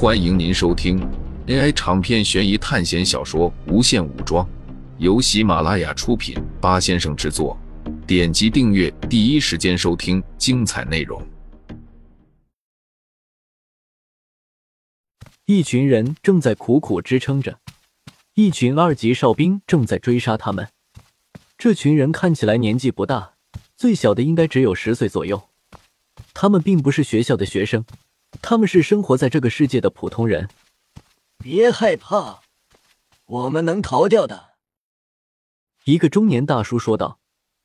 欢迎您收听 AI 长篇悬疑探险小说《无限武装》，由喜马拉雅出品，八先生制作。点击订阅，第一时间收听精彩内容。一群人正在苦苦支撑着，一群二级哨兵正在追杀他们。这群人看起来年纪不大，最小的应该只有十岁左右。他们并不是学校的学生，他们是生活在这个世界的普通人。别害怕，我们能逃掉的。一个中年大叔说道。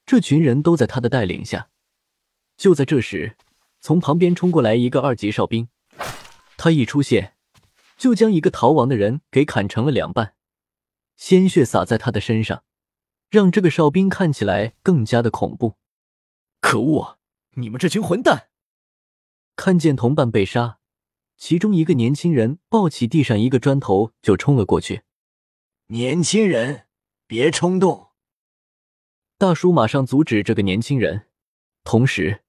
这群人都在他的带领下。就在这时，从旁边冲过来一个二级哨兵，他一出现，就将一个逃亡的人给砍成了两半，鲜血洒在他的身上，让这个哨兵看起来更加的恐怖。可恶！你们这群混蛋！看见同伴被杀，其中一个年轻人抱起地上一个砖头就冲了过去。年轻人，别冲动！大叔马上阻止这个年轻人，同时，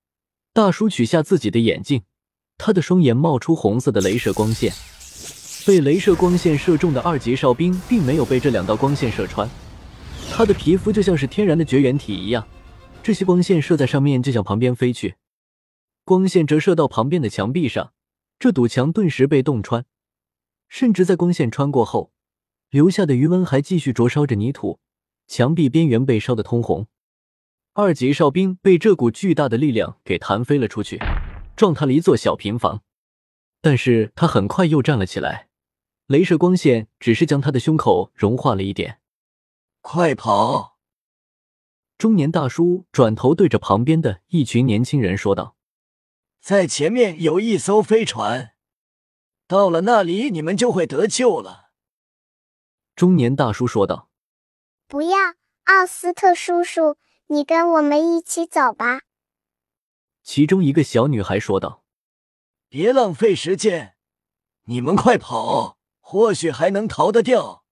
大叔取下自己的眼镜，他的双眼冒出红色的镭射光线。被镭射光线射中的二级哨兵并没有被这两道光线射穿，他的皮肤就像是天然的绝缘体一样，这些光线射在上面就向旁边飞去，光线折射到旁边的墙壁上，这堵墙顿时被洞穿，甚至在光线穿过后，留下的余温还继续灼烧着泥土。墙壁边缘被烧得通红，二级哨兵被这股巨大的力量给弹飞了出去，撞塌了一座小平房。但是他很快又站了起来，镭射光线只是将他的胸口融化了一点。快跑！中年大叔转头对着旁边的一群年轻人说道：“在前面有一艘飞船，到了那里你们就会得救了。”中年大叔说道。不要，奥斯特叔叔，你跟我们一起走吧。其中一个小女孩说道：“别浪费时间，你们快跑，或许还能逃得掉。”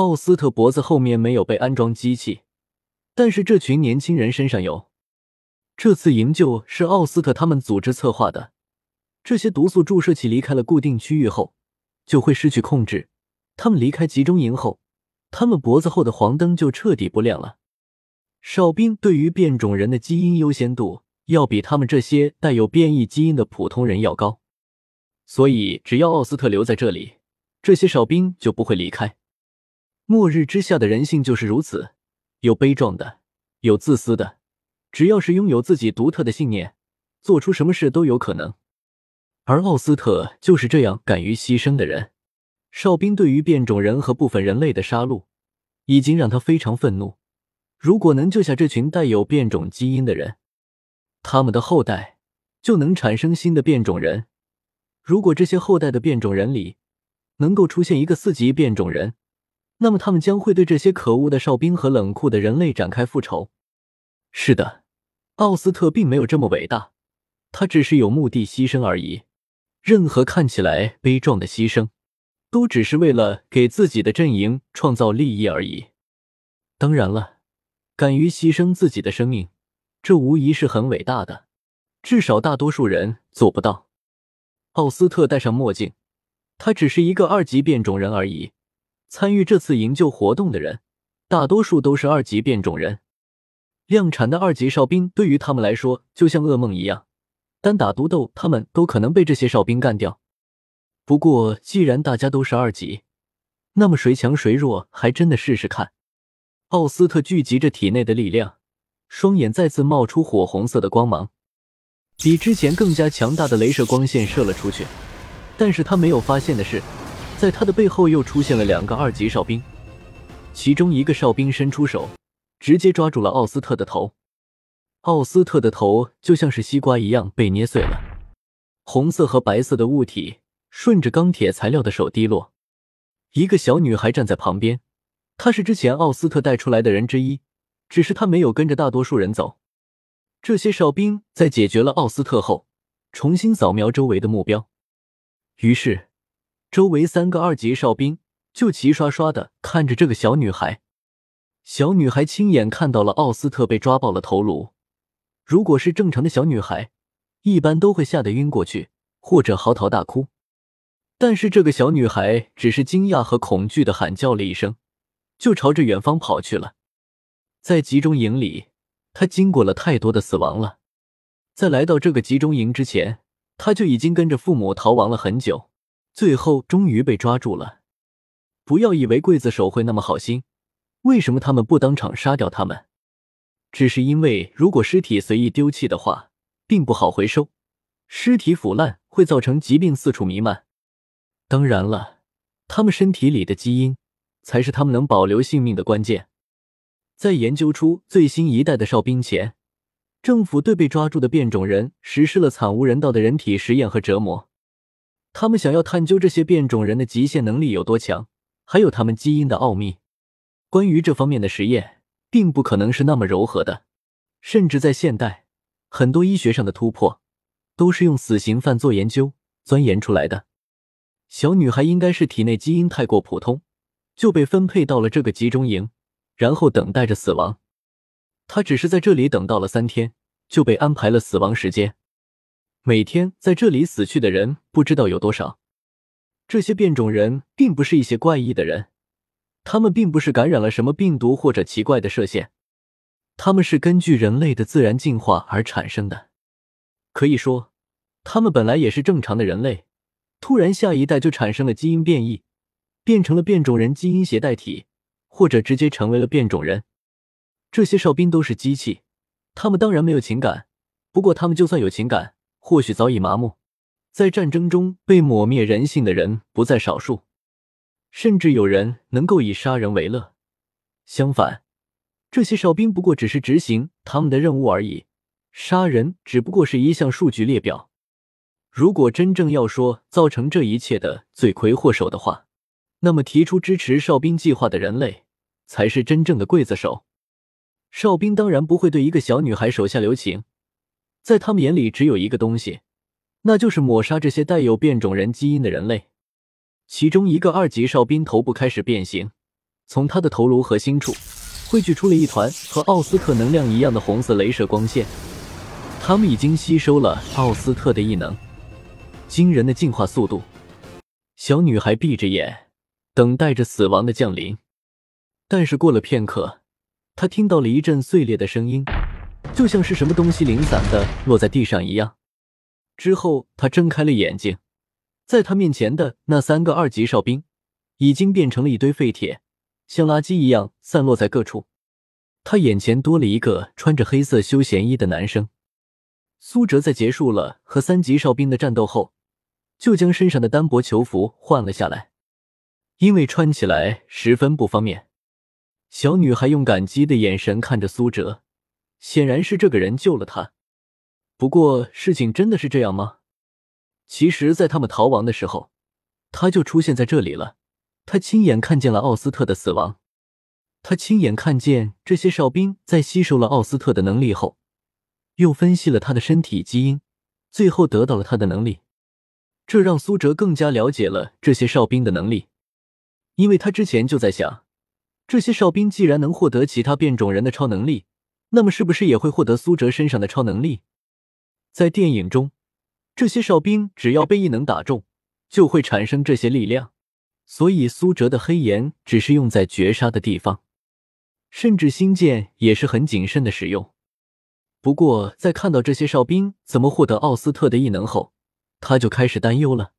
奥斯特脖子后面没有被安装机器，但是这群年轻人身上有。这次营救是奥斯特他们组织策划的。这些毒素注射器离开了固定区域后，就会失去控制。他们离开集中营后。他们脖子后的黄灯就彻底不亮了。哨兵对于变种人的基因优先度要比他们这些带有变异基因的普通人要高，所以只要奥斯特留在这里，这些哨兵就不会离开。末日之下的人性就是如此，有悲壮的，有自私的，只要是拥有自己独特的信念，做出什么事都有可能。而奥斯特就是这样敢于牺牲的人。哨兵对于变种人和部分人类的杀戮，已经让他非常愤怒。如果能救下这群带有变种基因的人，他们的后代就能产生新的变种人。如果这些后代的变种人里能够出现一个四级变种人，那么他们将会对这些可恶的哨兵和冷酷的人类展开复仇。是的，奥斯特并没有这么伟大，他只是有目的牺牲而已。任何看起来悲壮的牺牲。都只是为了给自己的阵营创造利益而已。当然了，敢于牺牲自己的生命，这无疑是很伟大的，至少大多数人做不到。奥斯特戴上墨镜，他只是一个二级变种人而已。参与这次营救活动的人，大多数都是二级变种人。量产的二级哨兵对于他们来说就像噩梦一样，单打独斗，他们都可能被这些哨兵干掉。不过，既然大家都是二级，那么谁强谁弱，还真的试试看。奥斯特聚集着体内的力量，双眼再次冒出火红色的光芒，比之前更加强大的镭射光线射了出去。但是他没有发现的是，在他的背后又出现了两个二级哨兵，其中一个哨兵伸出手，直接抓住了奥斯特的头。奥斯特的头就像是西瓜一样被捏碎了，红色和白色的物体。顺着钢铁材料的手滴落，一个小女孩站在旁边，她是之前奥斯特带出来的人之一，只是她没有跟着大多数人走。这些哨兵在解决了奥斯特后，重新扫描周围的目标，于是周围三个二级哨兵就齐刷刷的看着这个小女孩。小女孩亲眼看到了奥斯特被抓爆了头颅，如果是正常的小女孩，一般都会吓得晕过去或者嚎啕大哭。但是这个小女孩只是惊讶和恐惧的喊叫了一声，就朝着远方跑去了。在集中营里，她经过了太多的死亡了。在来到这个集中营之前，她就已经跟着父母逃亡了很久，最后终于被抓住了。不要以为刽子手会那么好心，为什么他们不当场杀掉他们？只是因为如果尸体随意丢弃的话，并不好回收，尸体腐烂会造成疾病四处弥漫。当然了，他们身体里的基因才是他们能保留性命的关键。在研究出最新一代的哨兵前，政府对被抓住的变种人实施了惨无人道的人体实验和折磨。他们想要探究这些变种人的极限能力有多强，还有他们基因的奥秘。关于这方面的实验，并不可能是那么柔和的，甚至在现代，很多医学上的突破都是用死刑犯做研究钻研出来的。小女孩应该是体内基因太过普通，就被分配到了这个集中营，然后等待着死亡。她只是在这里等到了三天，就被安排了死亡时间。每天在这里死去的人不知道有多少。这些变种人并不是一些怪异的人，他们并不是感染了什么病毒或者奇怪的射线，他们是根据人类的自然进化而产生的。可以说，他们本来也是正常的人类。突然，下一代就产生了基因变异，变成了变种人基因携带体，或者直接成为了变种人。这些哨兵都是机器，他们当然没有情感。不过，他们就算有情感，或许早已麻木。在战争中被抹灭人性的人不在少数，甚至有人能够以杀人为乐。相反，这些哨兵不过只是执行他们的任务而已，杀人只不过是一项数据列表。如果真正要说造成这一切的罪魁祸首的话，那么提出支持哨兵计划的人类才是真正的刽子手。哨兵当然不会对一个小女孩手下留情，在他们眼里只有一个东西，那就是抹杀这些带有变种人基因的人类。其中一个二级哨兵头部开始变形，从他的头颅核心处汇聚出了一团和奥斯特能量一样的红色镭射光线，他们已经吸收了奥斯特的异能。惊人的进化速度，小女孩闭着眼，等待着死亡的降临。但是过了片刻，她听到了一阵碎裂的声音，就像是什么东西零散的落在地上一样。之后，她睁开了眼睛，在他面前的那三个二级哨兵已经变成了一堆废铁，像垃圾一样散落在各处。他眼前多了一个穿着黑色休闲衣的男生。苏哲在结束了和三级哨兵的战斗后。就将身上的单薄囚服换了下来，因为穿起来十分不方便。小女孩用感激的眼神看着苏哲，显然是这个人救了她。不过，事情真的是这样吗？其实，在他们逃亡的时候，他就出现在这里了。他亲眼看见了奥斯特的死亡，他亲眼看见这些哨兵在吸收了奥斯特的能力后，又分析了他的身体基因，最后得到了他的能力。这让苏哲更加了解了这些哨兵的能力，因为他之前就在想，这些哨兵既然能获得其他变种人的超能力，那么是不是也会获得苏哲身上的超能力？在电影中，这些哨兵只要被异能打中，就会产生这些力量，所以苏哲的黑岩只是用在绝杀的地方，甚至星剑也是很谨慎的使用。不过，在看到这些哨兵怎么获得奥斯特的异能后，他就开始担忧了。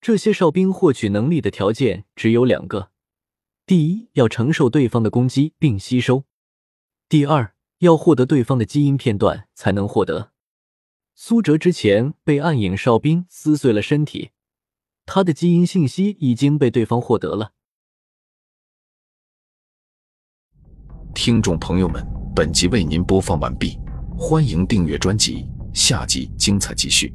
这些哨兵获取能力的条件只有两个：第一，要承受对方的攻击并吸收；第二，要获得对方的基因片段才能获得。苏哲之前被暗影哨兵撕碎了身体，他的基因信息已经被对方获得了。听众朋友们，本集为您播放完毕，欢迎订阅专辑，下集精彩继续。